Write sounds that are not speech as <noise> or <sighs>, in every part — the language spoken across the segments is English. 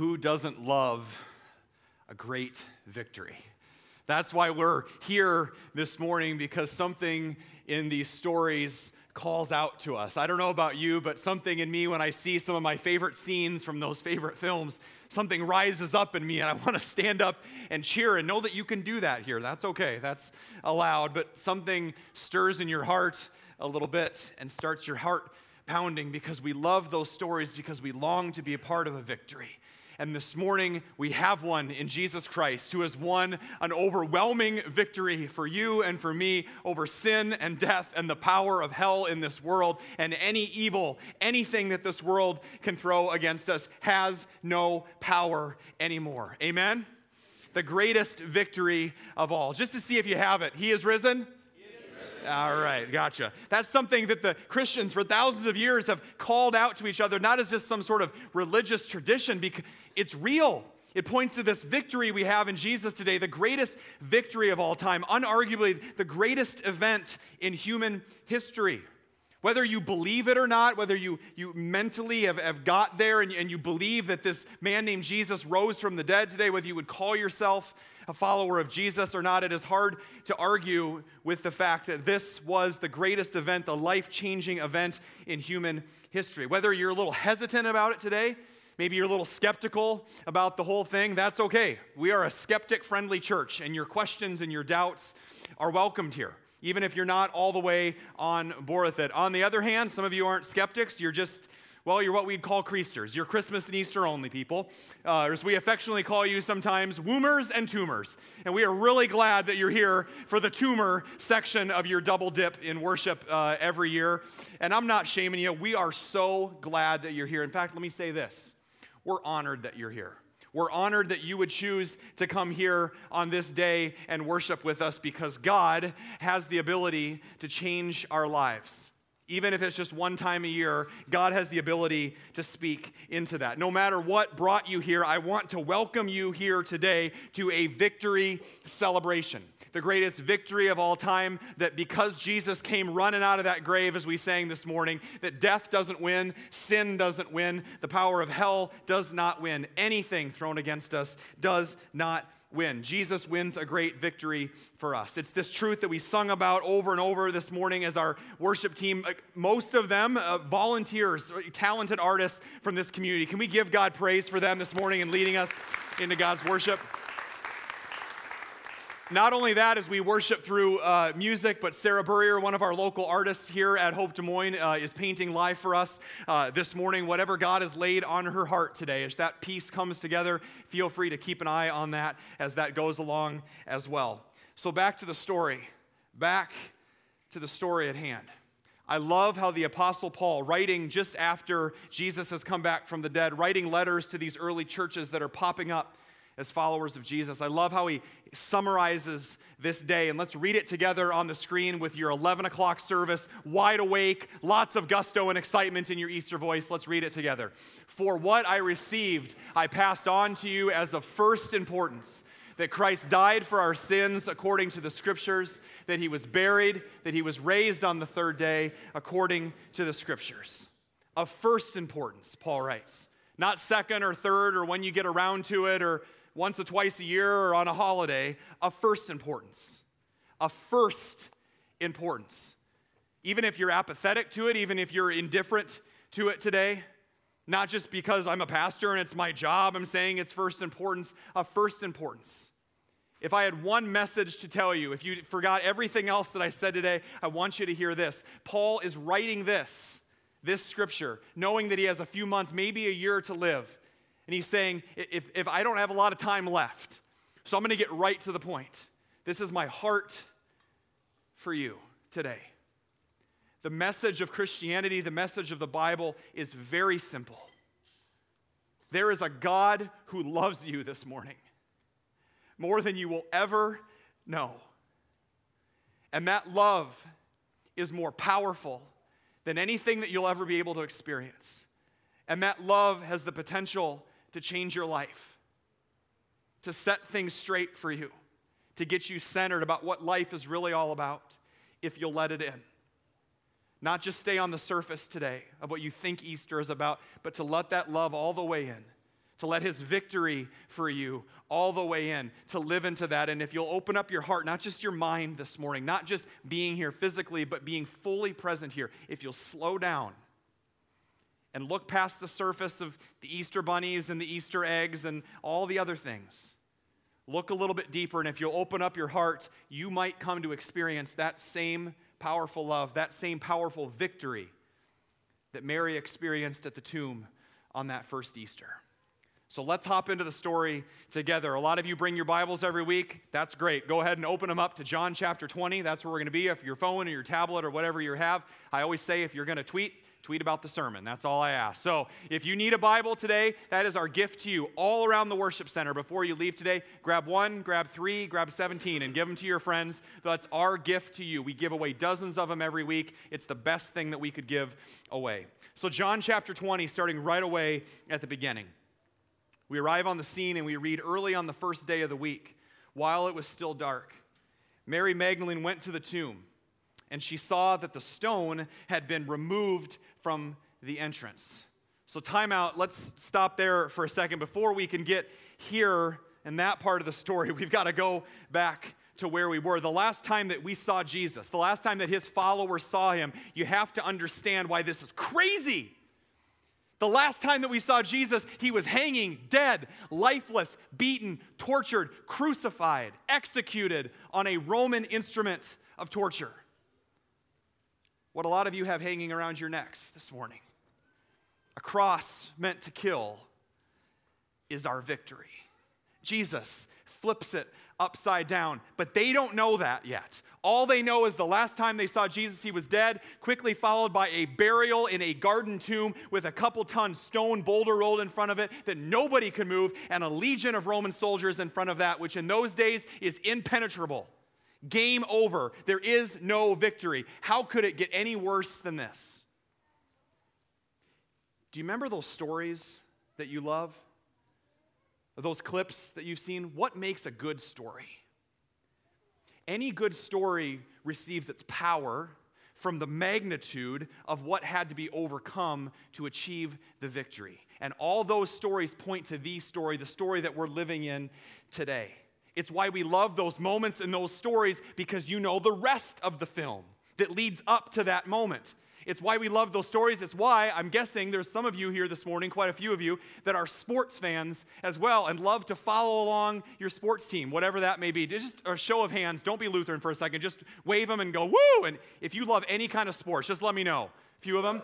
who doesn't love a great victory? That's why we're here this morning because something in these stories calls out to us. I don't know about you, but something in me when I see some of my favorite scenes from those favorite films, something rises up in me and I want to stand up and cheer and know that you can do that here. That's okay, that's allowed, but something stirs in your heart a little bit and starts your heart pounding because we love those stories because we long to be a part of a victory. And this morning, we have one in Jesus Christ who has won an overwhelming victory for you and for me over sin and death and the power of hell in this world. And any evil, anything that this world can throw against us, has no power anymore. Amen? The greatest victory of all. Just to see if you have it, He is risen. All right, gotcha. That's something that the Christians for thousands of years have called out to each other, not as just some sort of religious tradition, because it's real. It points to this victory we have in Jesus today, the greatest victory of all time, unarguably the greatest event in human history. Whether you believe it or not, whether you, you mentally have, have got there and, and you believe that this man named Jesus rose from the dead today, whether you would call yourself a follower of Jesus or not, it is hard to argue with the fact that this was the greatest event, the life changing event in human history. Whether you're a little hesitant about it today, maybe you're a little skeptical about the whole thing, that's okay. We are a skeptic friendly church, and your questions and your doubts are welcomed here even if you're not all the way on board with it. On the other hand, some of you aren't skeptics, you're just well, you're what we'd call creasters. You're Christmas and Easter only people. Uh, or as we affectionately call you sometimes, woomers and tumors. And we are really glad that you're here for the tumor section of your double dip in worship uh, every year. And I'm not shaming you. We are so glad that you're here. In fact, let me say this we're honored that you're here. We're honored that you would choose to come here on this day and worship with us because God has the ability to change our lives even if it's just one time a year, God has the ability to speak into that. No matter what brought you here, I want to welcome you here today to a victory celebration. The greatest victory of all time that because Jesus came running out of that grave, as we sang this morning, that death doesn't win, sin doesn't win, the power of hell does not win. Anything thrown against us does not win. Jesus wins a great victory for us. It's this truth that we sung about over and over this morning as our worship team, most of them uh, volunteers, talented artists from this community. Can we give God praise for them this morning and leading us into God's worship? Not only that, as we worship through uh, music, but Sarah Burrier, one of our local artists here at Hope Des Moines, uh, is painting live for us uh, this morning. Whatever God has laid on her heart today, as that piece comes together, feel free to keep an eye on that as that goes along as well. So, back to the story. Back to the story at hand. I love how the Apostle Paul, writing just after Jesus has come back from the dead, writing letters to these early churches that are popping up as followers of Jesus. I love how he summarizes this day, and let's read it together on the screen with your 11 o'clock service, wide awake, lots of gusto and excitement in your Easter voice. Let's read it together. For what I received, I passed on to you as of first importance that Christ died for our sins according to the scriptures, that he was buried, that he was raised on the third day according to the scriptures. Of first importance, Paul writes. Not second or third or when you get around to it or once or twice a year or on a holiday of first importance. Of first importance. Even if you're apathetic to it, even if you're indifferent to it today, not just because I'm a pastor and it's my job, I'm saying it's first importance, of first importance. If I had one message to tell you, if you forgot everything else that I said today, I want you to hear this. Paul is writing this, this scripture, knowing that he has a few months, maybe a year to live. And he's saying, if, if I don't have a lot of time left, so I'm going to get right to the point. This is my heart for you today. The message of Christianity, the message of the Bible is very simple. There is a God who loves you this morning more than you will ever know. And that love is more powerful than anything that you'll ever be able to experience. And that love has the potential to change your life, to set things straight for you, to get you centered about what life is really all about if you'll let it in. Not just stay on the surface today of what you think Easter is about, but to let that love all the way in, to let his victory for you all the way in, to live into that. And if you'll open up your heart, not just your mind this morning, not just being here physically, but being fully present here, if you'll slow down and look past the surface of the Easter bunnies and the Easter eggs and all the other things. Look a little bit deeper, and if you'll open up your heart, you might come to experience that same powerful love, that same powerful victory that Mary experienced at the tomb on that first Easter. So let's hop into the story together. A lot of you bring your Bibles every week. That's great. Go ahead and open them up to John chapter 20. That's where we're going to be. If your phone or your tablet or whatever you have, I always say if you're going to tweet, tweet about the sermon. That's all I ask. So if you need a Bible today, that is our gift to you all around the worship center. Before you leave today, grab one, grab three, grab 17, and give them to your friends. That's our gift to you. We give away dozens of them every week. It's the best thing that we could give away. So, John chapter 20, starting right away at the beginning. We arrive on the scene and we read early on the first day of the week, while it was still dark. Mary Magdalene went to the tomb and she saw that the stone had been removed from the entrance. So, time out. Let's stop there for a second. Before we can get here in that part of the story, <laughs> we've got to go back to where we were. The last time that we saw Jesus, the last time that his followers saw him, you have to understand why this is crazy. The last time that we saw Jesus, he was hanging, dead, lifeless, beaten, tortured, crucified, executed on a Roman instrument of torture what a lot of you have hanging around your necks this morning. A cross meant to kill is our victory. Jesus flips it upside down, but they don't know that yet. All they know is the last time they saw Jesus, he was dead, quickly followed by a burial in a garden tomb with a couple ton stone boulder rolled in front of it that nobody could move, and a legion of Roman soldiers in front of that, which in those days is impenetrable. Game over. There is no victory. How could it get any worse than this? Do you remember those stories that you love? Those clips that you've seen? What makes a good story? Any good story receives its power from the magnitude of what had to be overcome to achieve the victory. And all those stories point to the story, the story that we're living in today. It's why we love those moments and those stories because you know the rest of the film that leads up to that moment. It's why we love those stories. It's why I'm guessing there's some of you here this morning, quite a few of you, that are sports fans as well and love to follow along your sports team, whatever that may be. Just a show of hands. Don't be Lutheran for a second. Just wave them and go, woo! And if you love any kind of sports, just let me know. A few of them?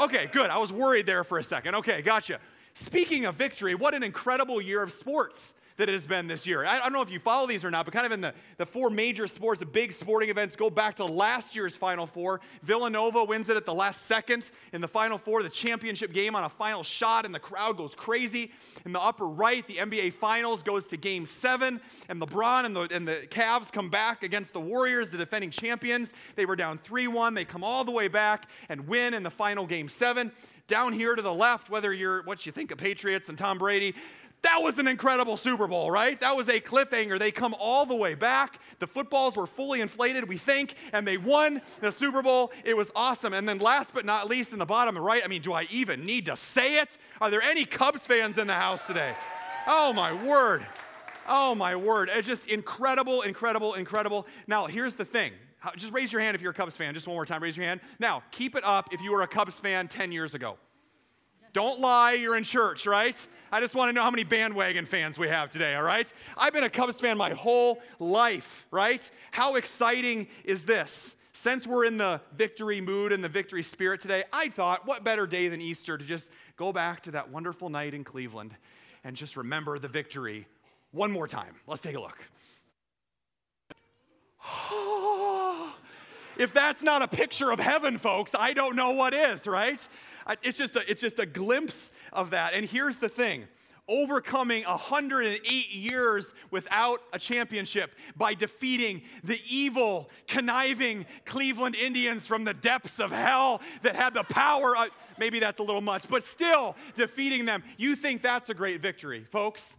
Okay, good. I was worried there for a second. Okay, gotcha. Speaking of victory, what an incredible year of sports that it has been this year. I, don't know if you follow these or not, but kind of in the, the four major sports, the big sporting events go back to last year's Final Four. Villanova wins it at the last second in the Final Four, the championship game on a final shot, and the crowd goes crazy. In the upper right, the NBA Finals goes to game seven, and LeBron and the, and the Cavs come back against the Warriors, the defending champions. They were down 3 1. They come all the way back and win in the final game seven. Down here to the left, whether you're what you think of Patriots and Tom Brady, that was an incredible Super Bowl, right? That was a cliffhanger. They come all the way back. The footballs were fully inflated, we think, and they won the Super Bowl. It was awesome. And then, last but not least, in the bottom right, I mean, do I even need to say it? Are there any Cubs fans in the house today? Oh, my word. Oh, my word. It's just incredible, incredible, incredible. Now, here's the thing. Just raise your hand if you're a Cubs fan. Just one more time, raise your hand. Now, keep it up if you were a Cubs fan 10 years ago. Don't lie, you're in church, right? I just want to know how many bandwagon fans we have today, all right? I've been a Cubs fan my whole life, right? How exciting is this? Since we're in the victory mood and the victory spirit today, I thought, what better day than Easter to just go back to that wonderful night in Cleveland and just remember the victory one more time. Let's take a look. <sighs> if that's not a picture of heaven, folks, I don't know what is, right? It's just a, it's just a glimpse of that. And here's the thing overcoming 108 years without a championship by defeating the evil, conniving Cleveland Indians from the depths of hell that had the power. Of, maybe that's a little much, but still defeating them. You think that's a great victory, folks?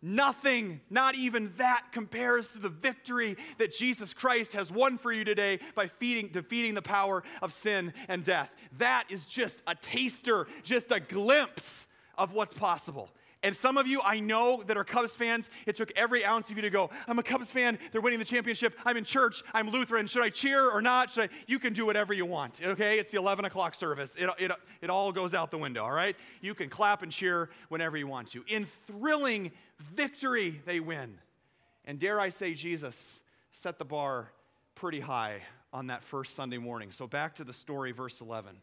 Nothing, not even that, compares to the victory that Jesus Christ has won for you today by feeding, defeating the power of sin and death. That is just a taster, just a glimpse of what's possible. And some of you I know that are Cubs fans, it took every ounce of you to go, I'm a Cubs fan, they're winning the championship, I'm in church, I'm Lutheran, should I cheer or not? Should I? You can do whatever you want, okay? It's the 11 o'clock service. It, it, it all goes out the window, all right? You can clap and cheer whenever you want to. In thrilling victory, they win. And dare I say, Jesus set the bar pretty high on that first Sunday morning. So back to the story, verse 11.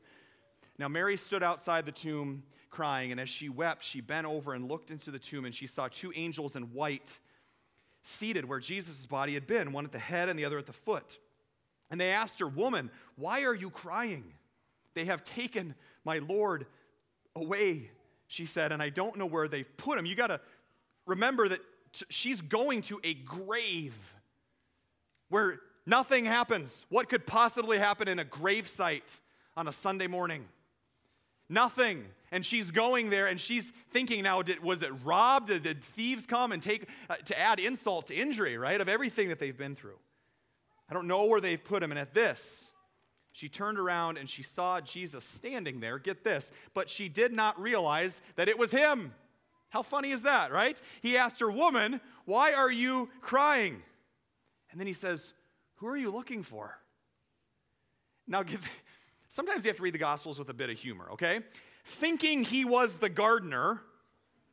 Now, Mary stood outside the tomb crying, and as she wept, she bent over and looked into the tomb, and she saw two angels in white seated where Jesus' body had been, one at the head and the other at the foot. And they asked her, Woman, why are you crying? They have taken my Lord away, she said, and I don't know where they've put him. You got to remember that she's going to a grave where nothing happens. What could possibly happen in a grave site on a Sunday morning? Nothing. And she's going there and she's thinking now, did, was it robbed? Did, did thieves come and take, uh, to add insult to injury, right? Of everything that they've been through. I don't know where they've put him. And at this, she turned around and she saw Jesus standing there. Get this. But she did not realize that it was him. How funny is that, right? He asked her, Woman, why are you crying? And then he says, Who are you looking for? Now, sometimes you have to read the Gospels with a bit of humor, okay? thinking he was the gardener,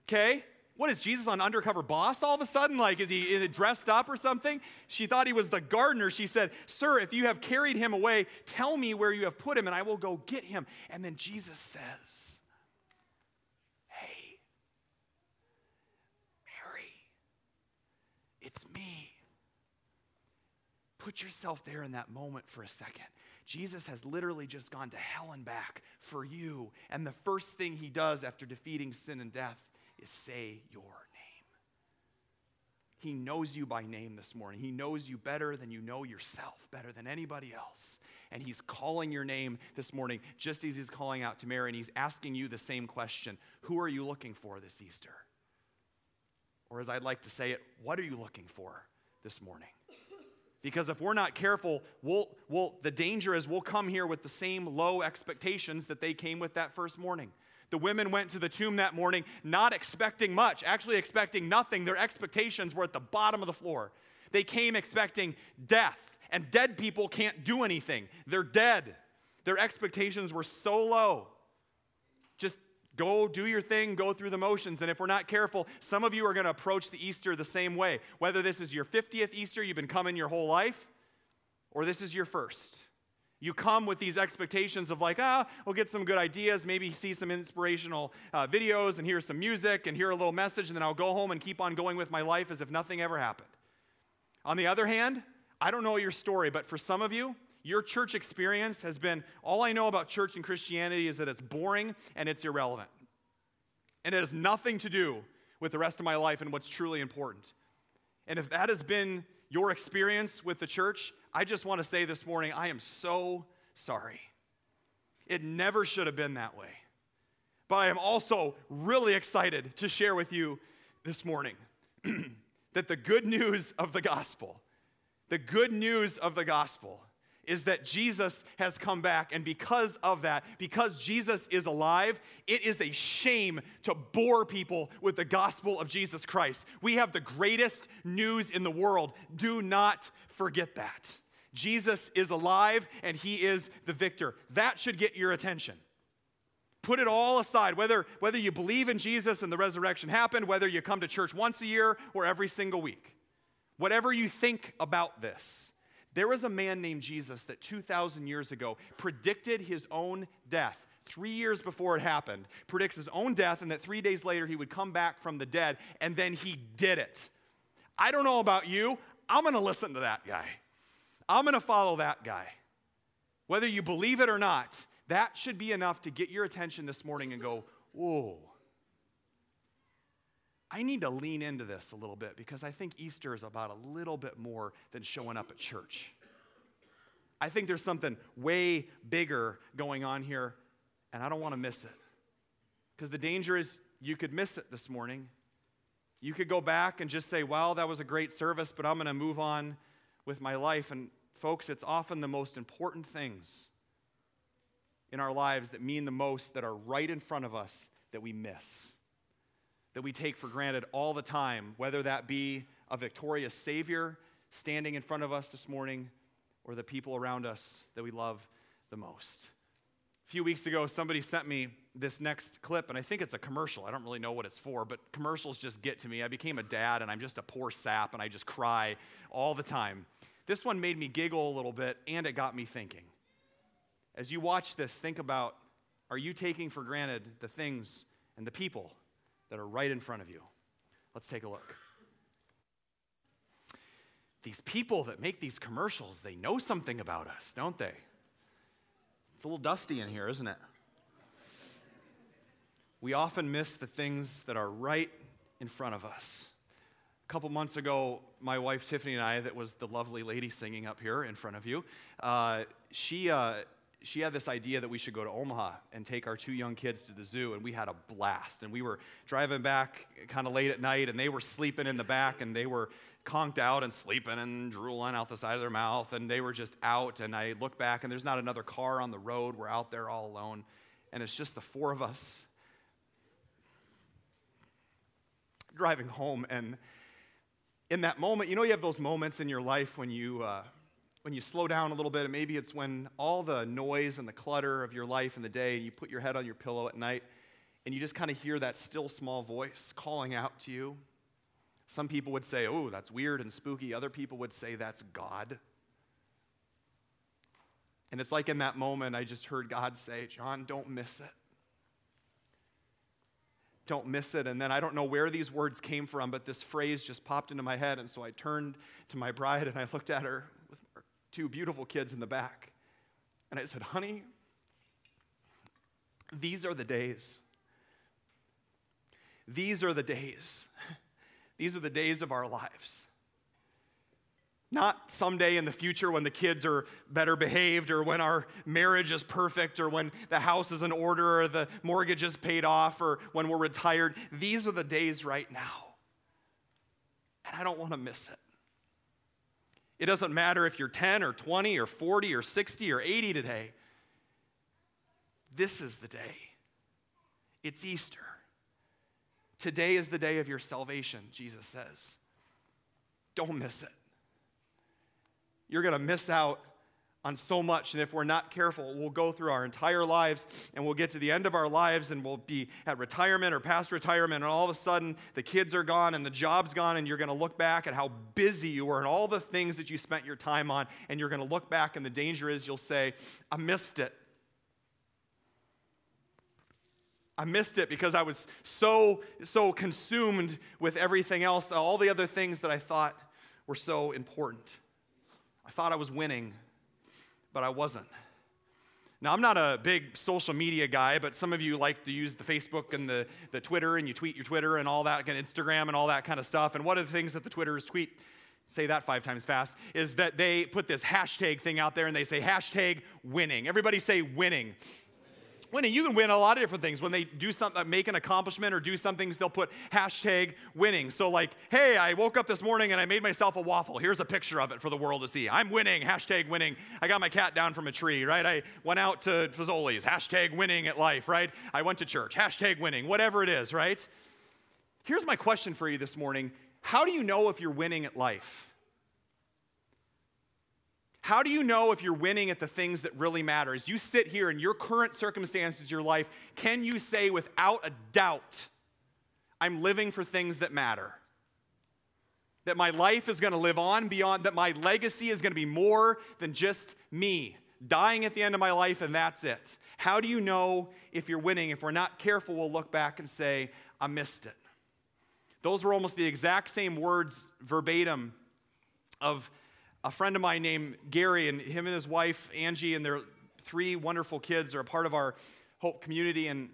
okay? What is Jesus on undercover boss all of a sudden? Like, is he dressed up or something? She thought he was the gardener. She said, Sir, if you have carried him away, tell me where you have put him and I will go get him. And then Jesus says, Hey, Mary, it's me. Put yourself there in that moment for a second. Jesus has literally just gone to hell and back for you. And the first thing he does after defeating sin and death is say your name. He knows you by name this morning. He knows you better than you know yourself, better than anybody else. And he's calling your name this morning, just as he's calling out to Mary, and he's asking you the same question Who are you looking for this Easter? Or as I'd like to say it, what are you looking for this morning? Because if we're not careful, we'll, we'll, the danger is we'll come here with the same low expectations that they came with that first morning. The women went to the tomb that morning not expecting much, actually expecting nothing. Their expectations were at the bottom of the floor. They came expecting death, and dead people can't do anything. They're dead. Their expectations were so low. Just Go do your thing, go through the motions. And if we're not careful, some of you are going to approach the Easter the same way. Whether this is your 50th Easter, you've been coming your whole life, or this is your first. You come with these expectations of, like, ah, we'll get some good ideas, maybe see some inspirational uh, videos and hear some music and hear a little message, and then I'll go home and keep on going with my life as if nothing ever happened. On the other hand, I don't know your story, but for some of you, your church experience has been all I know about church and Christianity is that it's boring and it's irrelevant. And it has nothing to do with the rest of my life and what's truly important. And if that has been your experience with the church, I just want to say this morning, I am so sorry. It never should have been that way. But I am also really excited to share with you this morning <clears throat> that the good news of the gospel, the good news of the gospel, is that Jesus has come back. And because of that, because Jesus is alive, it is a shame to bore people with the gospel of Jesus Christ. We have the greatest news in the world. Do not forget that. Jesus is alive and he is the victor. That should get your attention. Put it all aside, whether, whether you believe in Jesus and the resurrection happened, whether you come to church once a year or every single week. Whatever you think about this, there was a man named Jesus that 2,000 years ago predicted his own death. Three years before it happened, predicts his own death, and that three days later he would come back from the dead, and then he did it. I don't know about you, I'm gonna listen to that guy. I'm gonna follow that guy. Whether you believe it or not, that should be enough to get your attention this morning and go, whoa. I need to lean into this a little bit because I think Easter is about a little bit more than showing up at church. I think there's something way bigger going on here, and I don't want to miss it. Because the danger is you could miss it this morning. You could go back and just say, well, that was a great service, but I'm going to move on with my life. And folks, it's often the most important things in our lives that mean the most that are right in front of us that we miss. That we take for granted all the time, whether that be a victorious Savior standing in front of us this morning or the people around us that we love the most. A few weeks ago, somebody sent me this next clip, and I think it's a commercial. I don't really know what it's for, but commercials just get to me. I became a dad, and I'm just a poor sap, and I just cry all the time. This one made me giggle a little bit, and it got me thinking. As you watch this, think about are you taking for granted the things and the people that are right in front of you? Let's take a look. These people that make these commercials, they know something about us, don't they? It's a little dusty in here, isn't it? We often miss the things that are right in front of us. A couple months ago, my wife Tiffany and I, that was the lovely lady singing up here in front of you, uh, she, uh, she had this idea that we should go to Omaha and take our two young kids to the zoo, and we had a blast. And we were driving back kind of late at night, and they were sleeping in the back, and they were conked out and sleeping and drooling out the side of their mouth, and they were just out. And I look back, and there's not another car on the road. We're out there all alone, and it's just the four of us driving home. And in that moment, you know, you have those moments in your life when you. Uh, when you slow down a little bit, and maybe it's when all the noise and the clutter of your life in the day, and you put your head on your pillow at night, and you just kind of hear that still small voice calling out to you. Some people would say, oh, that's weird and spooky. Other people would say, that's God. And it's like in that moment, I just heard God say, John, don't miss it. Don't miss it. And then I don't know where these words came from, but this phrase just popped into my head. And so I turned to my bride and I looked at her two beautiful kids in the back. And I said, Honey, these are the days. These are the days. These are the days of our lives. Not someday in the future when the kids are better behaved or when our marriage is perfect or when the house is in order or the mortgage is paid off or when we're retired. These are the days right now. And I don't want to miss it. It doesn't matter if you're 10 or 20 or 40 or 60 or 80 today. This is the day. It's Easter. Today is the day of your salvation, Jesus says. Don't miss it. You're going to miss out on so much. And if we're not careful, we'll go through our entire lives and we'll get to the end of our lives and we'll be at retirement or past retirement. And all of a sudden, the kids are gone and the job's gone. And you're going to look back at how busy you were and all the things that you spent your time on. And you're going to look back, and the danger is you'll say, I missed it. I missed it because I was so, so consumed with everything else, all the other things that I thought were so important. I thought I was winning but I wasn't. Now, I'm not a big social media guy, but some of you like to use the Facebook and the, the Twitter, and you tweet your Twitter and all that, and Instagram and all that kind of stuff. And one of the things that the Twitters tweet, say that five times fast, is that they put this hashtag thing out there and they say hashtag winning. Everybody say winning winning. You can win a lot of different things. When they do something, uh, make an accomplishment or do something, they'll put hashtag winning. So, like, hey, I woke up this morning and I made myself a waffle. Here's a picture of it for the world to see. I'm winning, hashtag winning. I got my cat down from a tree, right? I went out to Fazoli's, hashtag winning at life, right? I went to church, hashtag winning, whatever it is, right? Here's my question for you this morning How do you know if you're winning at life? How do you know if you're winning at the things that really matter? As you sit here in your current circumstances, your life, can you say without a doubt, I'm living for things that matter? That my life is going to live on beyond, that my legacy is going to be more than just me dying at the end of my life and that's it. How do you know if you're winning? If we're not careful, we'll look back and say, I missed it. Those were almost the exact same words verbatim of a friend of mine named Gary, and him and his wife, Angie, and their three wonderful kids are a part of our Hope community. And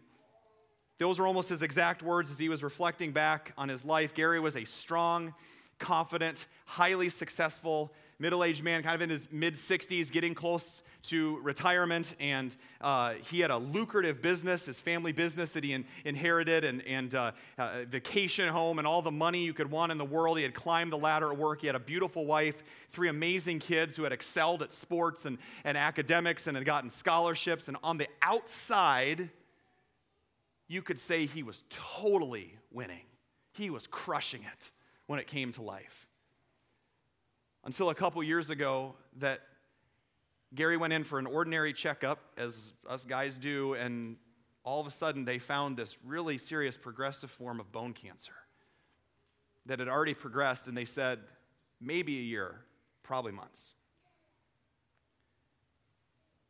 those were almost his exact words as he was reflecting back on his life. Gary was a strong, confident, highly successful middle aged man, kind of in his mid 60s, getting close to retirement. And uh, he had a lucrative business, his family business that he in, inherited, and, and uh, uh, vacation home, and all the money you could want in the world. He had climbed the ladder at work. He had a beautiful wife, three amazing kids who had excelled at sports and, and academics and had gotten scholarships. And on the outside, you could say he was totally winning. He was crushing it when it came to life. Until a couple years ago, that Gary went in for an ordinary checkup, as us guys do, and all of a sudden they found this really serious progressive form of bone cancer that had already progressed, and they said maybe a year, probably months.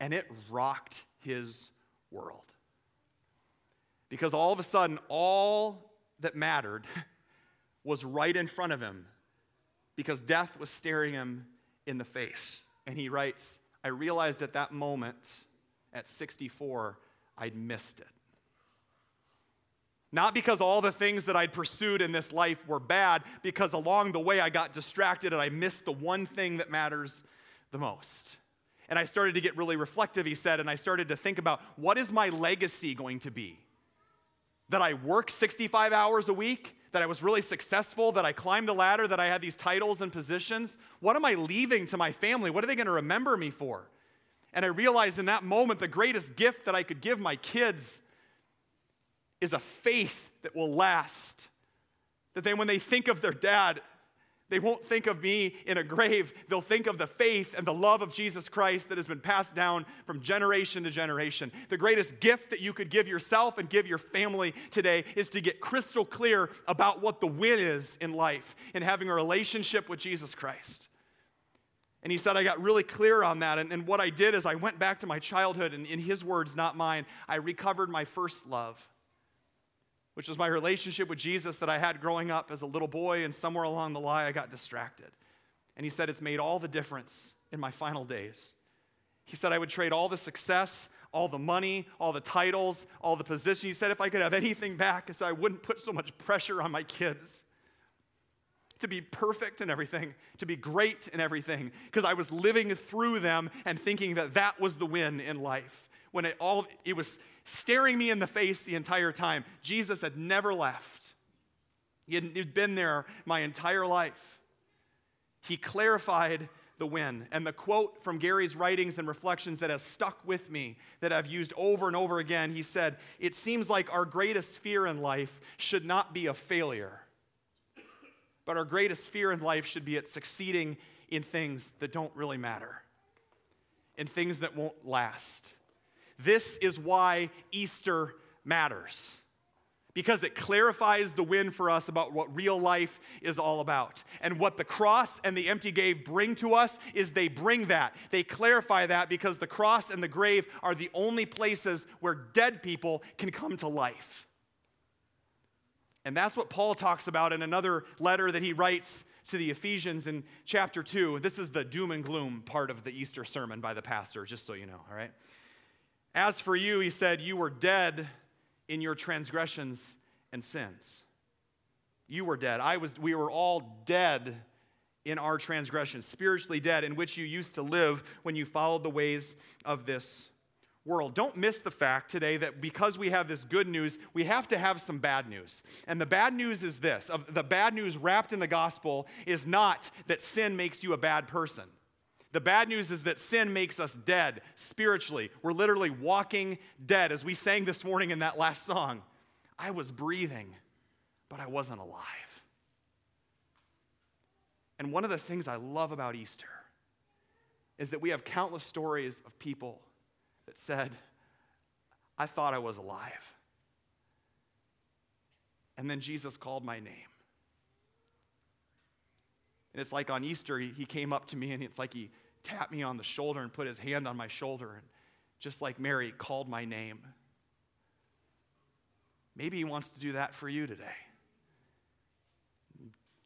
And it rocked his world. Because all of a sudden, all that mattered <laughs> was right in front of him because death was staring him in the face. And he writes, I realized at that moment, at 64, I'd missed it. Not because all the things that I'd pursued in this life were bad, because along the way I got distracted and I missed the one thing that matters the most. And I started to get really reflective, he said, and I started to think about what is my legacy going to be? That I work 65 hours a week? That I was really successful? That I climbed the ladder? That I had these titles and positions? What am I leaving to my family? What are they going to remember me for? And I realized in that moment the greatest gift that I could give my kids is a faith that will last. That they, when they think of their dad, they won't think of me in a grave. They'll think of the faith and the love of Jesus Christ that has been passed down from generation to generation. The greatest gift that you could give yourself and give your family today is to get crystal clear about what the win is in life and having a relationship with Jesus Christ. And he said, I got really clear on that. And, and what I did is I went back to my childhood, and in his words, not mine, I recovered my first love which was my relationship with Jesus that I had growing up as a little boy, and somewhere along the line I got distracted. And he said, It's made all the difference in my final days. He said, I would trade all the success, all the money, all the titles, all the positions. He said, if I could have anything back, I I wouldn't put so much pressure on my kids to be perfect and everything, to be great and everything, because I was living through them and thinking that that was the win in life. When it all, it was staring me in the face the entire time. Jesus had never left, he had been there my entire life. He clarified the win. And the quote from Gary's writings and reflections that has stuck with me, that I've used over and over again, he said, It seems like our greatest fear in life should not be a failure, but our greatest fear in life should be at succeeding in things that don't really matter, in things that won't last. This is why Easter matters. Because it clarifies the win for us about what real life is all about. And what the cross and the empty grave bring to us is they bring that. They clarify that because the cross and the grave are the only places where dead people can come to life. And that's what Paul talks about in another letter that he writes to the Ephesians in chapter 2. This is the doom and gloom part of the Easter sermon by the pastor, just so you know, all right? As for you, he said, you were dead in your transgressions and sins. You were dead. I was, we were all dead in our transgressions, spiritually dead, in which you used to live when you followed the ways of this world. Don't miss the fact today that because we have this good news, we have to have some bad news. And the bad news is this of the bad news wrapped in the gospel is not that sin makes you a bad person. The bad news is that sin makes us dead spiritually. We're literally walking dead. As we sang this morning in that last song, I was breathing, but I wasn't alive. And one of the things I love about Easter is that we have countless stories of people that said, I thought I was alive. And then Jesus called my name. And it's like on Easter, he, came up to me and it's like he tapped me on the shoulder and put his hand on my shoulder. And just like Mary, called my name. Maybe he wants to do that for you today.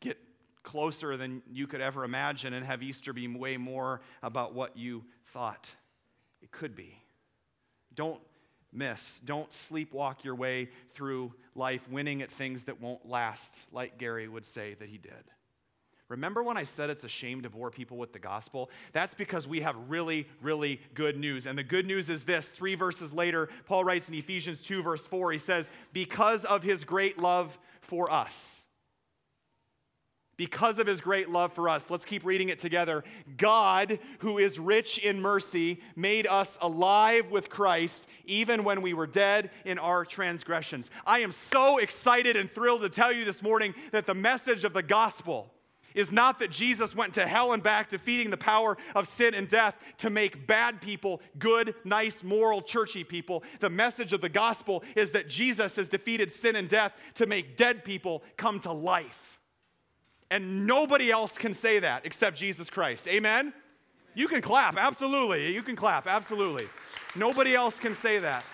Get closer than you could ever imagine and have Easter be way more about what you thought it could be. Don't miss. Don't sleepwalk your way through life winning at things that won't last, like Gary would say that he did. Remember when I said it's a shame to bore people with the gospel? That's because we have really, really good news. And the good news is this three verses later, Paul writes in Ephesians 2, verse 4, he says, Because of his great love for us. because of his great love for us. Let's keep reading it together. God, who is rich in mercy, made us alive with Christ even when we were dead in our transgressions. I am so excited and thrilled to tell you this morning that the message of the gospel is not that Jesus went to hell and back, defeating the power of sin and death to make bad people good, nice, moral, churchy people. The message of the gospel is that Jesus has defeated sin and death to make dead people come to life. And nobody else can say that except Jesus Christ. Amen? You can clap, absolutely. You can clap, absolutely. Nobody else can say that.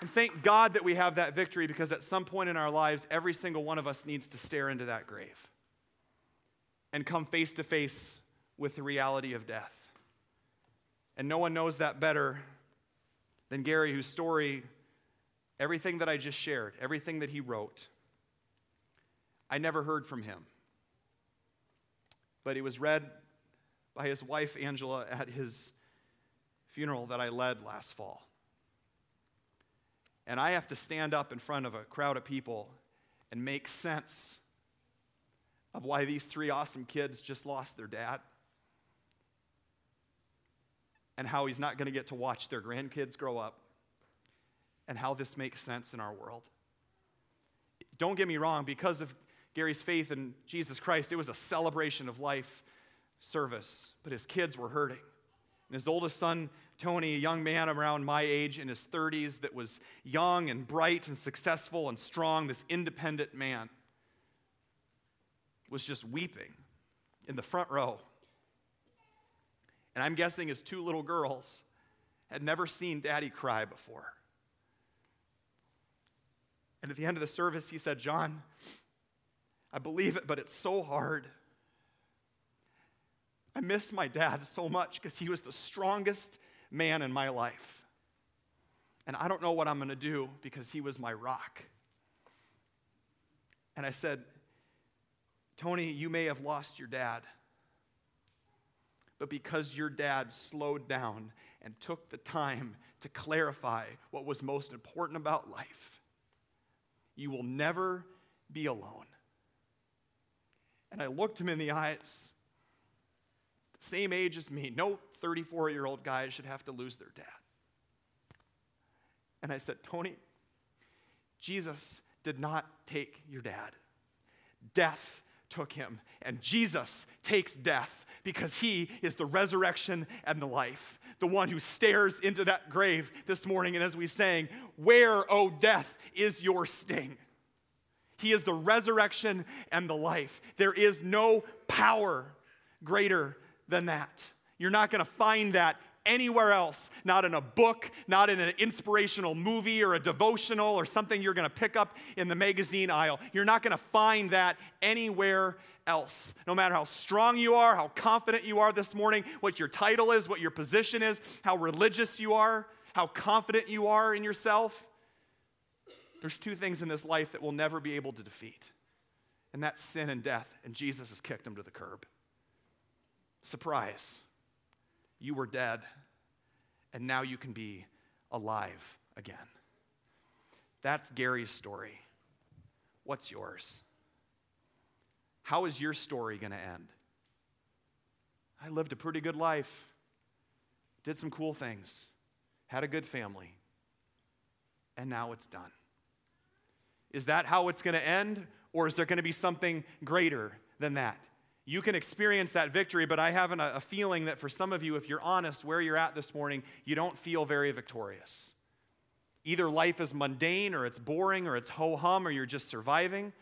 And thank God that we have that victory because at some point in our lives, every single one of us needs to stare into that grave and come face to face with the reality of death. And no one knows that better than Gary, whose story, everything that I just shared, everything that he wrote, I never heard from him. But it was read by his wife, Angela, at his funeral that I led last fall. And I have to stand up in front of a crowd of people and make sense of why these three awesome kids just lost their dad and how he's not going to get to watch their grandkids grow up and how this makes sense in our world. Don't get me wrong, because of Gary's faith in Jesus Christ, it was a celebration of life service, but his kids were hurting. And his oldest son, Tony, a young man around my age in his 30s that was young and bright and successful and strong, this independent man, was just weeping in the front row. And I'm guessing his two little girls had never seen daddy cry before. And at the end of the service, he said, John, I believe it, but it's so hard. I miss my dad so much because he was the strongest man in my life. And I don't know what I'm going to do because he was my rock. And I said, Tony, you may have lost your dad, but because your dad slowed down and took the time to clarify what was most important about life, you will never be alone. And I looked him in the eyes. Same age as me. No 34 year old guy should have to lose their dad. And I said, Tony, Jesus did not take your dad. Death took him. And Jesus takes death because he is the resurrection and the life. The one who stares into that grave this morning. And as we sang, Where, O death, is your sting? He is the resurrection and the life. There is no power greater than that. You're not going to find that anywhere else, not in a book, not in an inspirational movie or a devotional or something you're going to pick up in the magazine aisle. You're not going to find that anywhere else. No matter how strong you are, how confident you are this morning, what your title is, what your position is, how religious you are, how confident you are in yourself, there's two things in this life that we'll never be able to defeat, and that's sin and death, and Jesus has kicked them to the curb. Surprise. You were dead, and now you can be alive again. That's Gary's story. What's yours? How is your story going to end? I lived a pretty good life, did some cool things, had a good family, and now it's done. Is that how it's going to end? Or is there going to be something greater than that? You can experience that victory, but I have a feeling that for some of you, if you're honest where you're at this morning, you don't feel very victorious. Either life is mundane, or it's boring, or it's ho hum, or you're just surviving.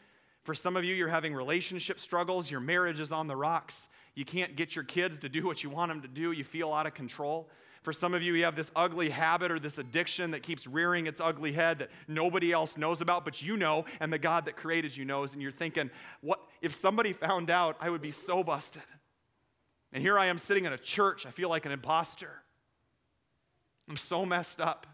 For some of you, you're having relationship struggles, your marriage is on the rocks, you can't get your kids to do what you want them to do, you feel out of control. For some of you, you have this ugly habit or this addiction that keeps rearing its ugly head that nobody else knows about, but you know, and the God that created you knows, and you're thinking, what if somebody found out, I would be so busted. And here I am sitting in a church, I feel like an imposter. I'm so messed up.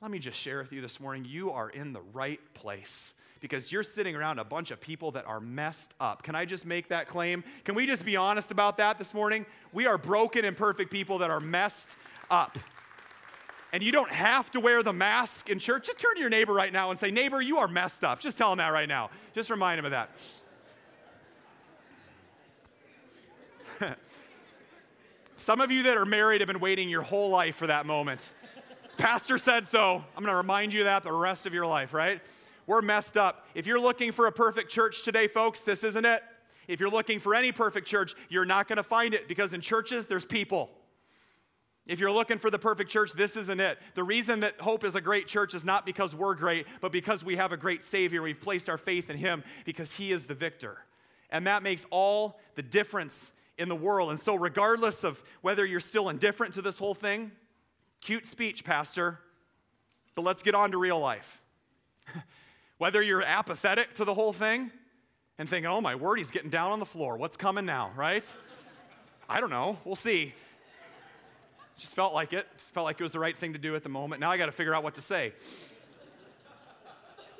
Let me just share with you this morning you are in the right place because you're sitting around a bunch of people that are messed up. Can I just make that claim? Can we just be honest about that this morning? We are broken and perfect people that are messed up. And you don't have to wear the mask in church. Just turn to your neighbor right now and say, Neighbor, you are messed up. Just tell him that right now. Just remind him of that. <laughs> Some of you that are married have been waiting your whole life for that moment. Pastor said so. I'm going to remind you that the rest of your life, right? We're messed up. If you're looking for a perfect church today, folks, this isn't it. If you're looking for any perfect church, you're not going to find it because in churches, there's people. If you're looking for the perfect church, this isn't it. The reason that Hope is a great church is not because we're great, but because we have a great Savior. We've placed our faith in Him because He is the victor. And that makes all the difference in the world. And so, regardless of whether you're still indifferent to this whole thing, cute speech, Pastor, but let's get on to real life. <laughs> whether you're apathetic to the whole thing and thinking, oh my word, he's getting down on the floor. What's coming now, right? I don't know. We'll see. Just felt like it. Felt like it was the right thing to do at the moment. Now I got to figure out what to say.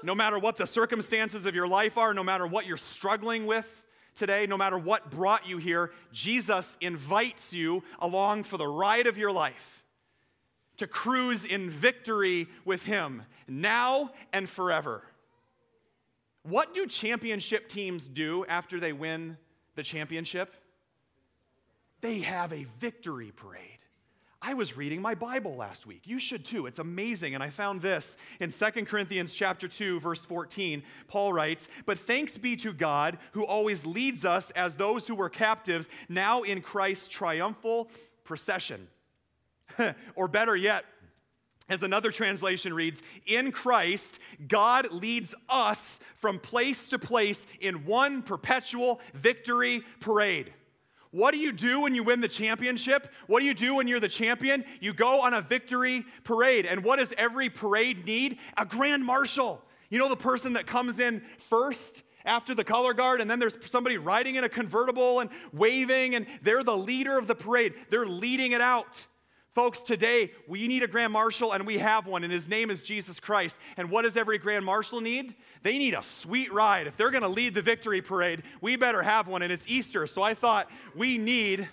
No matter what the circumstances of your life are, no matter what you're struggling with, today, no matter what brought you here, Jesus invites you along for the ride of your life to cruise in victory with Him now and forever. What do championship teams do after they win the championship? They have a victory parade. I was reading my Bible last week. You should too. It's amazing. And I found this in 2 Corinthians chapter 2 verse 14. Paul writes, "But thanks be to God who always leads us as those who were captives now in Christ's triumphal procession." <laughs> or better yet, as another translation reads, in Christ, God leads us from place to place in one perpetual victory parade. What do you do when you win the championship? What do you do when you're the champion? You go on a victory parade. And what does every parade need? A grand marshal. You know, the person that comes in first after the color guard, and then there's somebody riding in a convertible and waving, and they're the leader of the parade. They're leading it out. Folks, today we need a grand marshal and we have one, and his name is Jesus Christ. And what does every grand marshal need? They need a sweet ride. If they're gonna lead the victory parade, we better have one, and it's Easter. So I thought we need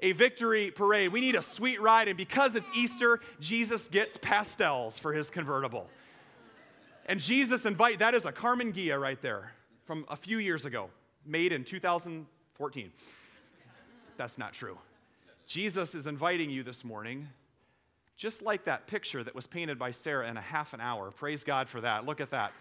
a victory parade. We need a sweet ride, and because it's Easter, Jesus gets pastels for his convertible. And Jesus invite that is a Karmann Ghia right there from a few years ago, made in 2014. That's not true. Jesus is inviting you this morning, just like that picture that was painted by Sarah in a half an hour. Praise God for that. Look at that.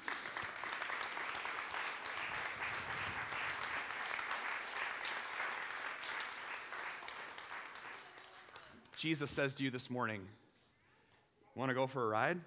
Jesus says to you this morning, Want to go for a ride?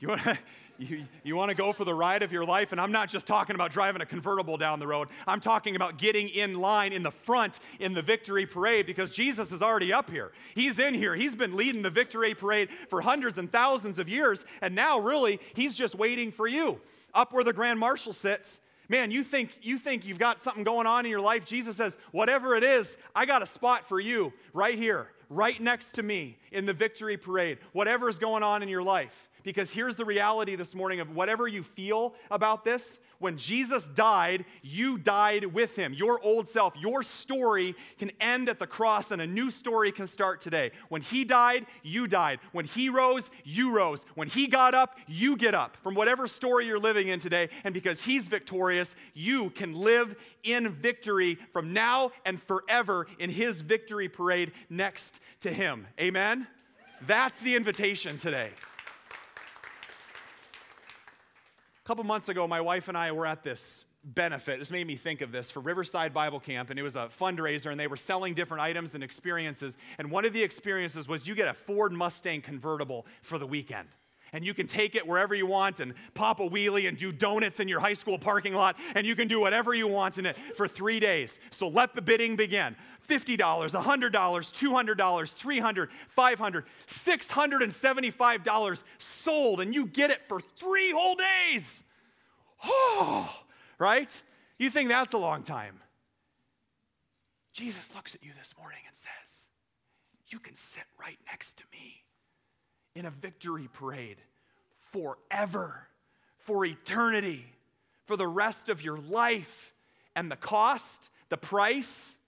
You want, to, <laughs> you, you want to go for the ride of your life? And I'm not just talking about driving a convertible down the road. I'm talking about getting in line in the front in the victory parade because Jesus is already up here. He's in here. He's been leading the victory parade for hundreds and thousands of years. And now, really, he's just waiting for you up where the grand marshal sits. Man, you think, you think you've got something going on in your life. Jesus says, whatever it is, I got a spot for you right here, right next to me in the victory parade. Whatever is going on in your life. Because here's the reality this morning of whatever you feel about this, when Jesus died, you died with him. Your old self, your story can end at the cross and a new story can start today. When he died, you died. When he rose, you rose. When he got up, you get up from whatever story you're living in today. And because he's victorious, you can live in victory from now and forever in his victory parade next to him. Amen? That's the invitation today. A couple months ago, my wife and I were at this benefit. This made me think of this for Riverside Bible Camp, and it was a fundraiser, and they were selling different items and experiences. And one of the experiences was you get a Ford Mustang convertible for the weekend. And you can take it wherever you want and pop a wheelie and do donuts in your high school parking lot, and you can do whatever you want in it for three days. So let the bidding begin. $50, $100, $200, $300, $500, $675 sold, and you get it for three whole days. Oh, right? You think that's a long time. Jesus looks at you this morning and says, You can sit right next to me in a victory parade forever, for eternity, for the rest of your life. And the cost, the price,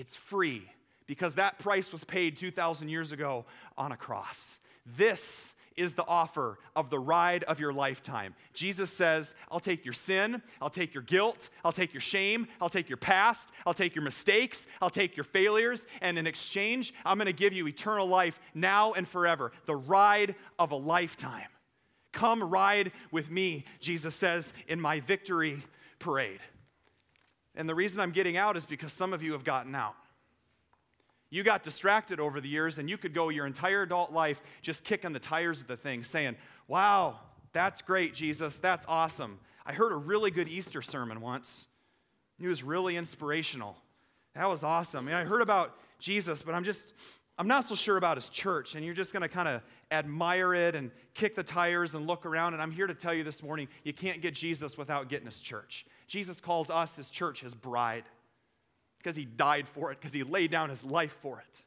it's free because that price was paid 2,000 years ago on a cross. This is the offer of the ride of your lifetime. Jesus says, I'll take your sin, I'll take your guilt, I'll take your shame, I'll take your past, I'll take your mistakes, I'll take your failures, and in exchange, I'm gonna give you eternal life now and forever. The ride of a lifetime. Come ride with me, Jesus says, in my victory parade. And the reason I'm getting out is because some of you have gotten out. You got distracted over the years, and you could go your entire adult life just kicking the tires of the thing, saying, Wow, that's great, Jesus. That's awesome. I heard a really good Easter sermon once. It was really inspirational. That was awesome. And I heard about Jesus, but I'm just, I'm not so sure about his church. And you're just going to kind of admire it and kick the tires and look around. And I'm here to tell you this morning you can't get Jesus without getting his church. Jesus calls us, his church, his bride because he died for it, because he laid down his life for it.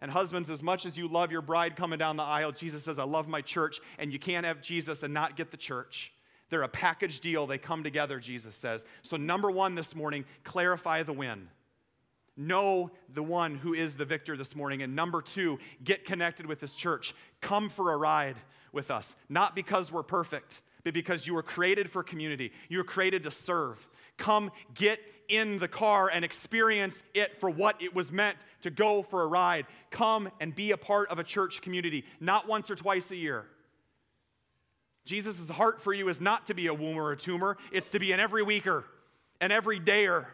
And husbands, as much as you love your bride coming down the aisle, Jesus says, I love my church, and you can't have Jesus and not get the church. They're a package deal. They come together, Jesus says. So, number one this morning, clarify the win. Know the one who is the victor this morning. And number two, get connected with this church. Come for a ride with us. Not because we're perfect, but because you were created for community. You were created to serve. Come get in the car and experience it for what it was meant to go for a ride. Come and be a part of a church community, not once or twice a year. Jesus' heart for you is not to be a womb or a tumor, it's to be an every weeker, an every dayer,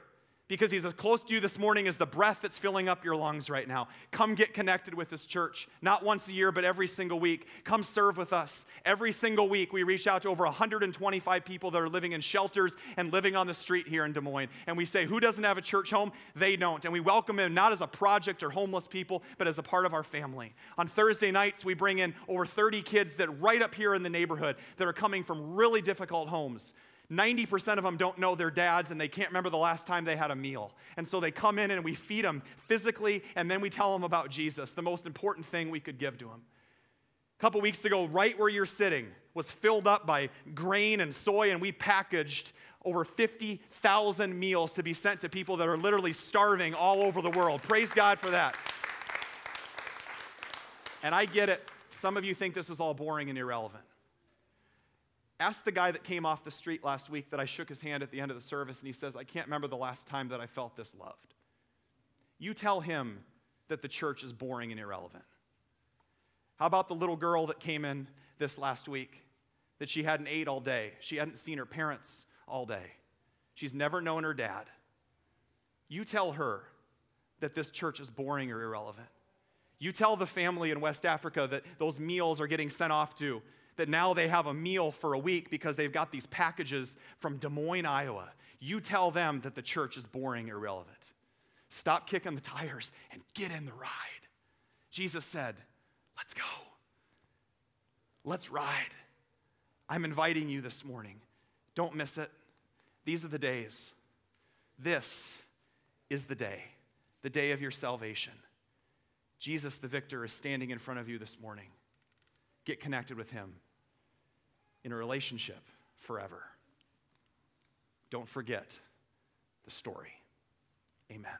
because he's as close to you this morning as the breath that's filling up your lungs right now. Come get connected with this church, not once a year, but every single week. Come serve with us. Every single week, we reach out to over 125 people that are living in shelters and living on the street here in Des Moines. And we say, Who doesn't have a church home? They don't. And we welcome them not as a project or homeless people, but as a part of our family. On Thursday nights, we bring in over 30 kids that right up here in the neighborhood that are coming from really difficult homes. 90% of them don't know their dads and they can't remember the last time they had a meal. And so they come in and we feed them physically and then we tell them about Jesus, the most important thing we could give to them. A couple weeks ago, right where you're sitting was filled up by grain and soy, and we packaged over 50,000 meals to be sent to people that are literally starving all over the world. Praise God for that. And I get it. Some of you think this is all boring and irrelevant. Ask the guy that came off the street last week that I shook his hand at the end of the service, and he says, I can't remember the last time that I felt this loved. You tell him that the church is boring and irrelevant. How about the little girl that came in this last week that she hadn't ate all day? She hadn't seen her parents all day. She's never known her dad. You tell her that this church is boring or irrelevant. You tell the family in West Africa that those meals are getting sent off to that now they have a meal for a week because they've got these packages from Des Moines, Iowa. You tell them that the church is boring, irrelevant. Stop kicking the tires and get in the ride. Jesus said, Let's go. Let's ride. I'm inviting you this morning. Don't miss it. These are the days. This is the day, the day of your salvation. Jesus, the victor, is standing in front of you this morning. Get connected with Him in a relationship forever. Don't forget the story. Amen.